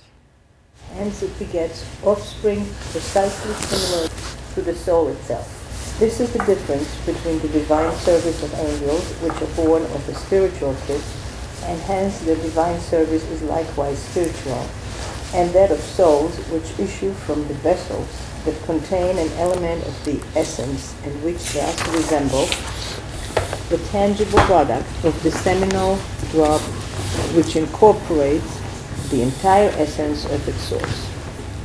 Hence it begets offspring precisely similar to the soul itself. This is the difference between the divine service of angels, which are born of the spiritual gifts, and hence the divine service is likewise spiritual, and that of souls which issue from the vessels that contain an element of the essence and which thus resemble the tangible product of the seminal drop which incorporates the entire essence of its source.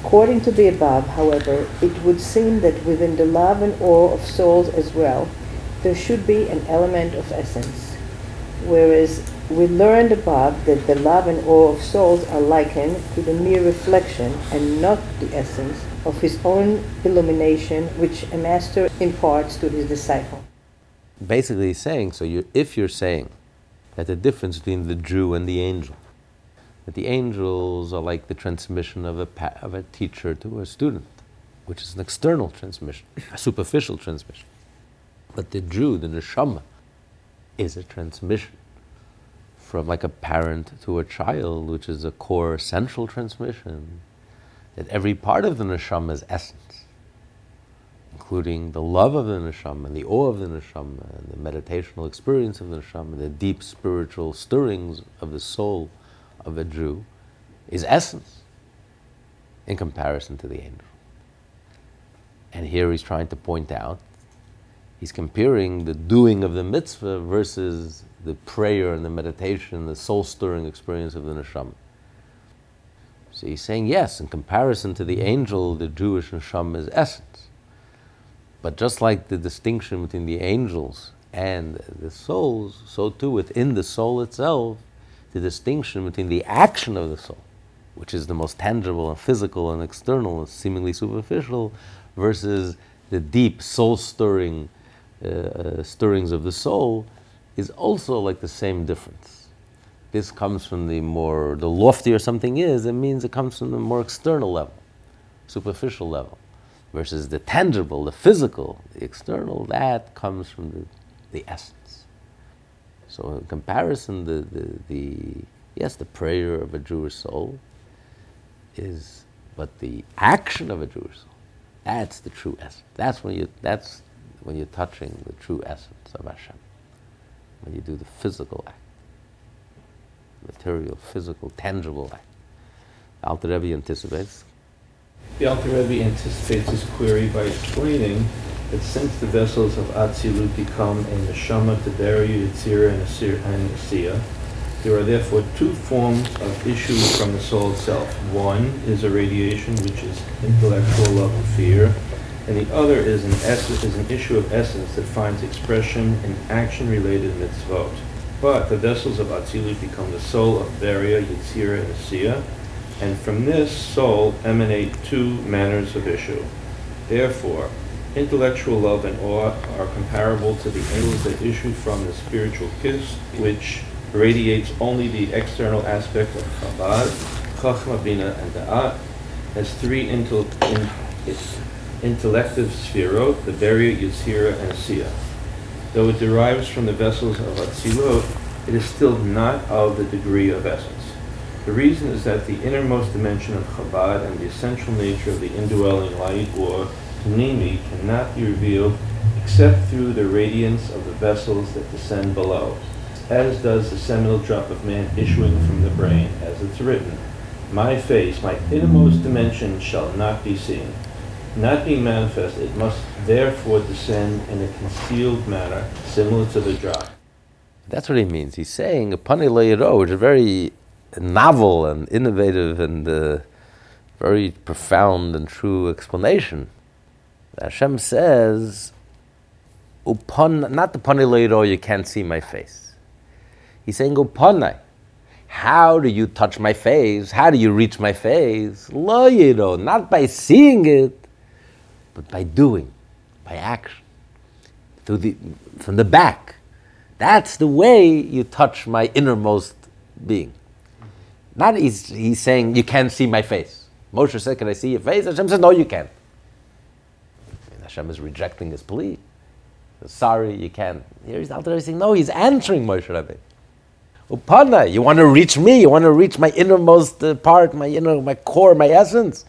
According to the above, however, it would seem that within the love and awe of souls as well, there should be an element of essence. Whereas we learned above that the love and awe of souls are likened to the mere reflection and not the essence of his own illumination which a master imparts to his disciple. Basically, he's saying so you, if you're saying that the difference between the Jew and the angel, that the angels are like the transmission of a, pa- of a teacher to a student, which is an external transmission, a superficial transmission. But the Jew, the neshama, is a transmission from like a parent to a child, which is a core central transmission, that every part of the neshama is essence, including the love of the neshama, the awe of the neshama, and the meditational experience of the neshama, the deep spiritual stirrings of the soul of a Jew, is essence in comparison to the angel. And here he's trying to point out, he's comparing the doing of the mitzvah versus the prayer and the meditation, the soul stirring experience of the neshama. So he's saying, yes, in comparison to the angel, the Jewish neshama is essence. But just like the distinction between the angels and the souls, so too within the soul itself, the distinction between the action of the soul, which is the most tangible and physical and external and seemingly superficial, versus the deep soul stirring uh, uh, stirrings of the soul, is also like the same difference. This comes from the more, the loftier something is, it means it comes from the more external level. superficial level, versus the tangible, the physical, the external, that comes from the, the essence. So, in comparison, the, the, the yes, the prayer of a Jewish soul is, but the action of a Jewish soul, that's the true essence. That's when you, that's when you're touching the true essence of Hashem. When you do the physical act, material, physical, tangible act. Alter Rebbe anticipates. The Alter Rebbe anticipates his query by explaining that since the vessels of Atzilut become a neshama, to Beria, Yitzira, and Asiya, there are therefore two forms of issue from the soul itself. One is a radiation, which is intellectual love and fear, and the other is an, ess- is an issue of essence that finds expression in action-related mitzvot. But the vessels of Atzilut become the soul of Beria, Yitzira, and Asiya, and from this soul emanate two manners of issue. Therefore, intellectual love and awe are comparable to the angels that issue from the spiritual kiss, which radiates only the external aspect of Chabad, Chachma, Bina, and Da'at, as three intel- in- intellective sefirot, the Beria, Yitzira, and Asiya. Though it derives from the vessels of Atzilut, it is still not of the degree of essence. The reason is that the innermost dimension of Chabad and the essential nature of the indwelling light, or pnimi, cannot be revealed except through the radiance of the vessels that descend below, as does the seminal drop of man issuing from the brain, as it's written, My face, my innermost dimension shall not be seen. Not being manifest, it must therefore descend in a concealed manner, similar to the drop. That's what he means. He's saying, Pani which is a very novel and innovative and uh, very profound and true explanation. Hashem says, Upon, not the Pani you can't see my face. He's saying, Upanai. How do you touch my face? How do you reach my face? Lo not by seeing it, but by doing, by action, through the, from the back. That's the way you touch my innermost being. Not he's, he's saying, you can't see my face. Moshe said, can I see your face? Hashem says, no, you can't. And Hashem is rejecting his plea. Sorry, you can't. Here he's out there saying, no, he's answering Moshe Rabbeinu. Upana, you want to reach me, you want to reach my innermost uh, part, my inner, my core, my essence.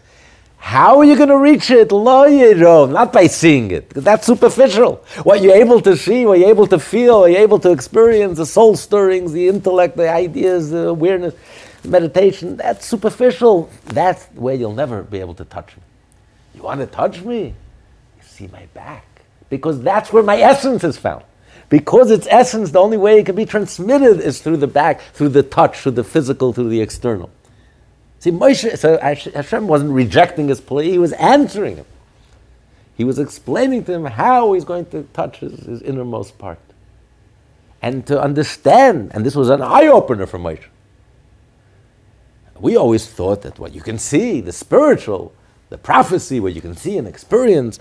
How are you going to reach it? Not by seeing it, that's superficial. What you're able to see, what you're able to feel, what you're able to experience, the soul stirrings, the intellect, the ideas, the awareness, meditation, that's superficial. That's where you'll never be able to touch me. You want to touch me? You see my back. Because that's where my essence is found. Because its essence, the only way it can be transmitted is through the back, through the touch, through the physical, through the external. See, Moshe, so Hashem wasn't rejecting his plea, he was answering him. He was explaining to him how he's going to touch his, his innermost part. And to understand, and this was an eye opener for Moshe. We always thought that what you can see, the spiritual, the prophecy, what you can see and experience,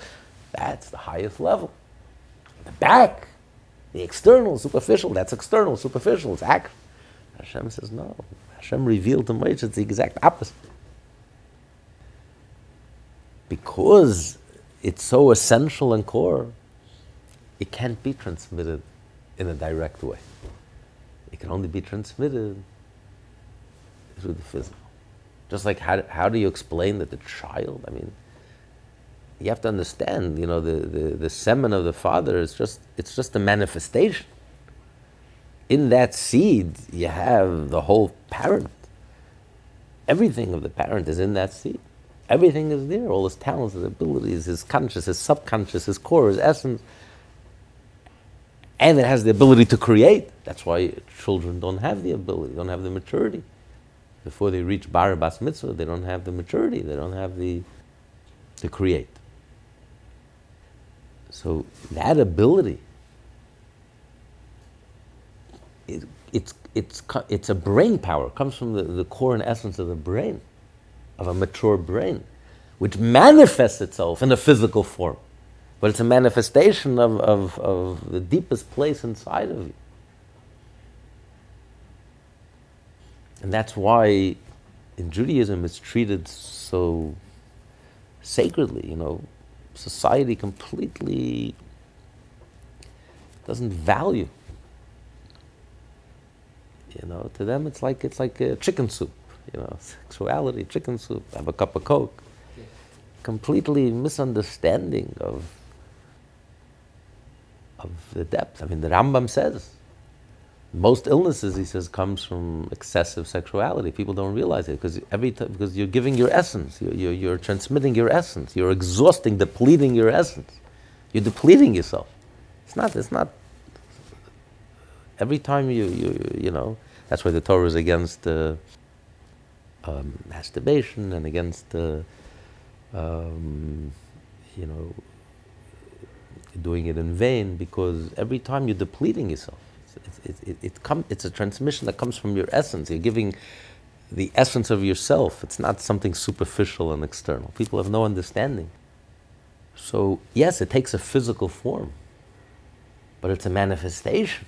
that's the highest level. The back, the external, superficial, that's external, superficial, it's act. Hashem says, no, Hashem revealed to Moshe it's the exact opposite. Because it's so essential and core, it can't be transmitted in a direct way. It can only be transmitted through the physical. Just like how, how do you explain that the child, I mean, you have to understand, you know, the, the, the semen of the father is just, it's just a manifestation in that seed, you have the whole parent. Everything of the parent is in that seed. Everything is there, all his talents, his abilities, his conscious, his subconscious, his core, his essence. And it has the ability to create. That's why children don't have the ability, don't have the maturity. Before they reach bar bas mitzvah, they don't have the maturity, they don't have the to create. So that ability it, it's, it's, it's a brain power. It comes from the, the core and essence of the brain, of a mature brain, which manifests itself in a physical form. But it's a manifestation of, of, of the deepest place inside of you. And that's why in Judaism it's treated so sacredly, you know, society completely doesn't value. You know, to them it's like it's like a chicken soup. You know, sexuality, chicken soup. Have a cup of coke. Completely misunderstanding of of the depth. I mean, the Rambam says most illnesses, he says, comes from excessive sexuality. People don't realize it because every because you're giving your essence, you're, you're, you're transmitting your essence, you're exhausting, depleting your essence. You're depleting yourself. It's not. It's not. Every time you you you know that's why the Torah is against uh, um, masturbation and against uh, um, you know doing it in vain because every time you're depleting yourself. It's, it, it, it it's a transmission that comes from your essence. You're giving the essence of yourself. It's not something superficial and external. People have no understanding. So, yes, it takes a physical form, but it's a manifestation.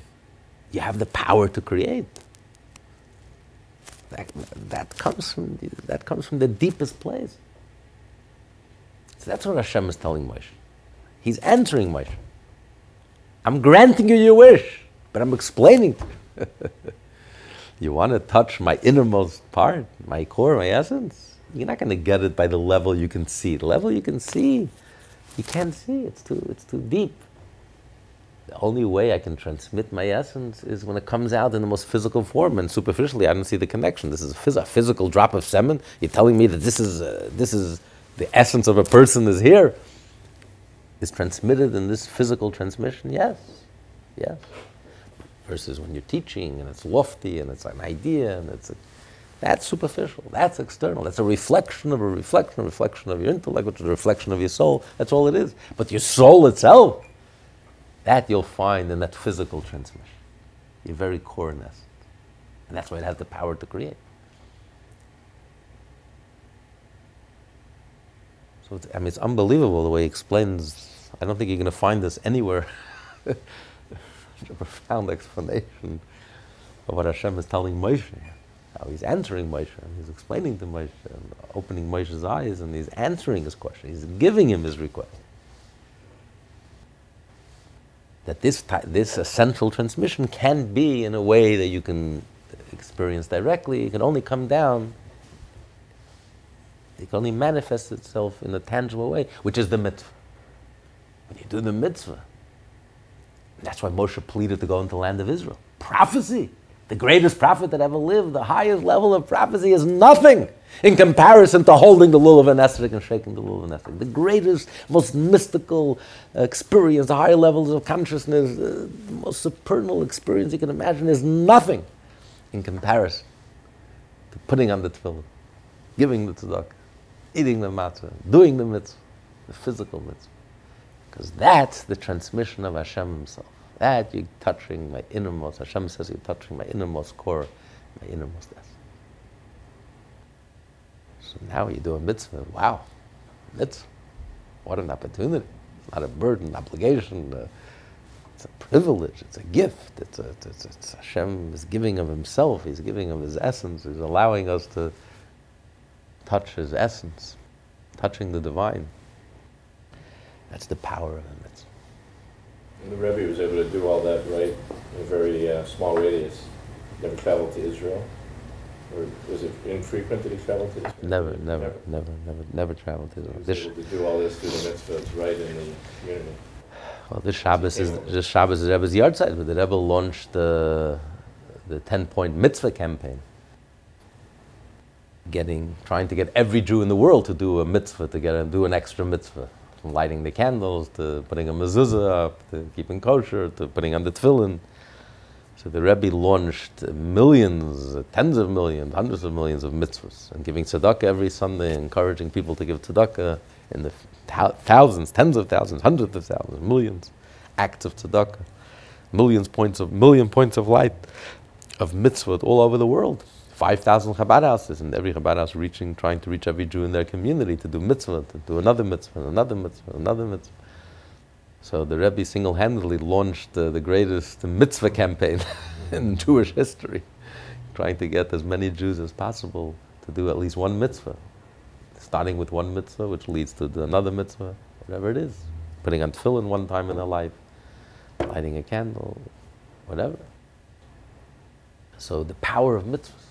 You have the power to create. That, that, comes, from the, that comes from the deepest place. So that's what Hashem is telling Moshe. He's answering Moshe. I'm granting you your wish, but I'm explaining to you. you want to touch my innermost part, my core, my essence? You're not going to get it by the level you can see. The level you can see, you can't see. It's too, it's too deep. The only way I can transmit my essence is when it comes out in the most physical form. And superficially, I don't see the connection. This is a, phys- a physical drop of semen. You're telling me that this is, uh, this is the essence of a person is here is transmitted in this physical transmission? Yes, yes. Versus when you're teaching and it's lofty and it's an idea and it's a, that's superficial, that's external, that's a reflection of a reflection, a reflection of your intellect, which is a reflection of your soul. That's all it is. But your soul itself, that you'll find in that physical transmission, your very core essence. And that's why it has the power to create. So I mean, it's unbelievable the way he explains I don't think you're going to find this anywhere. Such a profound explanation of what Hashem is telling Moshe. How he's answering Moshe, and he's explaining to Moshe, and opening Moshe's eyes, and he's answering his question. He's giving him his request. That this, this uh, essential transmission can be in a way that you can experience directly. It can only come down. It can only manifest itself in a tangible way, which is the mitzvah. When you do the mitzvah, that's why Moshe pleaded to go into the land of Israel. Prophecy. The greatest prophet that ever lived, the highest level of prophecy is nothing in comparison to holding the lulav and esrog and shaking the lulav and esrog. The greatest, most mystical experience, the higher levels of consciousness, uh, the most supernal experience you can imagine is nothing in comparison to putting on the tefillin, giving the tzedakah, eating the matzah, doing the mitzvah, the physical mitzvah. Because that's the transmission of Hashem Himself. That you're touching my innermost. Hashem says you're touching my innermost core, my innermost essence. Now you do a mitzvah. Wow, mitzvah. What an opportunity. It's not a burden, obligation. Uh, it's a privilege. It's a gift. It's, a, it's, it's Hashem is giving of Himself. He's giving of His essence. He's allowing us to touch His essence, touching the divine. That's the power of the mitzvah. And the Rebbe was able to do all that right in a very uh, small radius. Never traveled to Israel. Or was it infrequent that he traveled to Israel? Never, never, never, never, never, never traveled to Israel. He was This, able to do all this through the mitzvahs right in the community. well, this Shabbos is this Shabbos is Rebbe's yahrzeit, but the Rebbe launched the the ten point mitzvah campaign. Getting, trying to get every Jew in the world to do a mitzvah, to get do an extra mitzvah from lighting the candles to putting a mezuzah up to keeping kosher to putting on the tefillin. So the Rebbe launched millions, tens of millions, hundreds of millions of mitzvahs and giving tzedakah every Sunday, encouraging people to give tzedakah in the thousands, tens of thousands, hundreds of thousands, millions acts of tzedakah, millions points of million points of light of mitzvah all over the world. 5,000 Chabad houses, and every Chabad house reaching, trying to reach every Jew in their community to do mitzvah, to do another mitzvah, another mitzvah, another mitzvah. So the Rebbe single-handedly launched uh, the greatest mitzvah campaign in Jewish history, trying to get as many Jews as possible to do at least one mitzvah. Starting with one mitzvah, which leads to another mitzvah, whatever it is. Putting on tefillin one time in their life, lighting a candle, whatever. So the power of mitzvahs.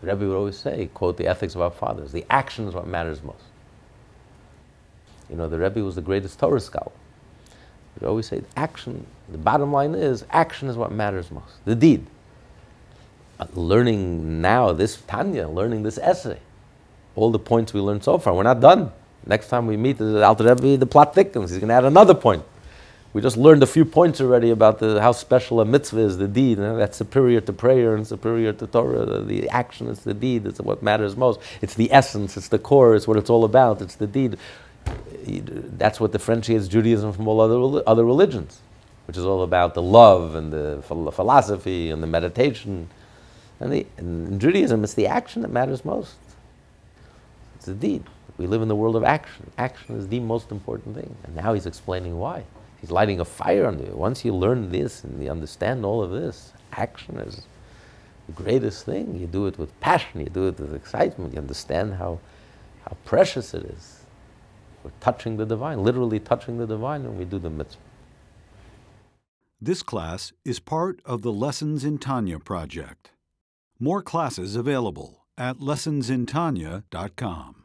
The Rebbe would always say, quote the ethics of our fathers, the action is what matters most. You know, the Rebbe was the greatest Torah scholar. We always say action, the bottom line is action is what matters most, the deed. Uh, learning now this Tanya, learning this essay, all the points we learned so far, we're not done. Next time we meet the Alter Rebbe, the plot thickens. He's going to add another point. We just learned a few points already about the, how special a mitzvah is, the deed. You know, that's superior to prayer and superior to Torah. The, the action is the deed. It's what matters most. It's the essence. It's the core. It's what it's all about. It's the deed. That's what differentiates Judaism from all other, other religions, which is all about the love and the philosophy and the meditation. And, the, and in Judaism, it's the action that matters most. It's the deed. We live in the world of action. Action is the most important thing. And now he's explaining why. He's lighting a fire under you. Once you learn this and you understand all of this, action is the greatest thing. You do it with passion, you do it with excitement, you understand how, how precious it is. We're touching the divine, literally touching the divine when we do the mitzvah. This class is part of the Lessons in Tanya project. More classes available at lessonsintanya.com.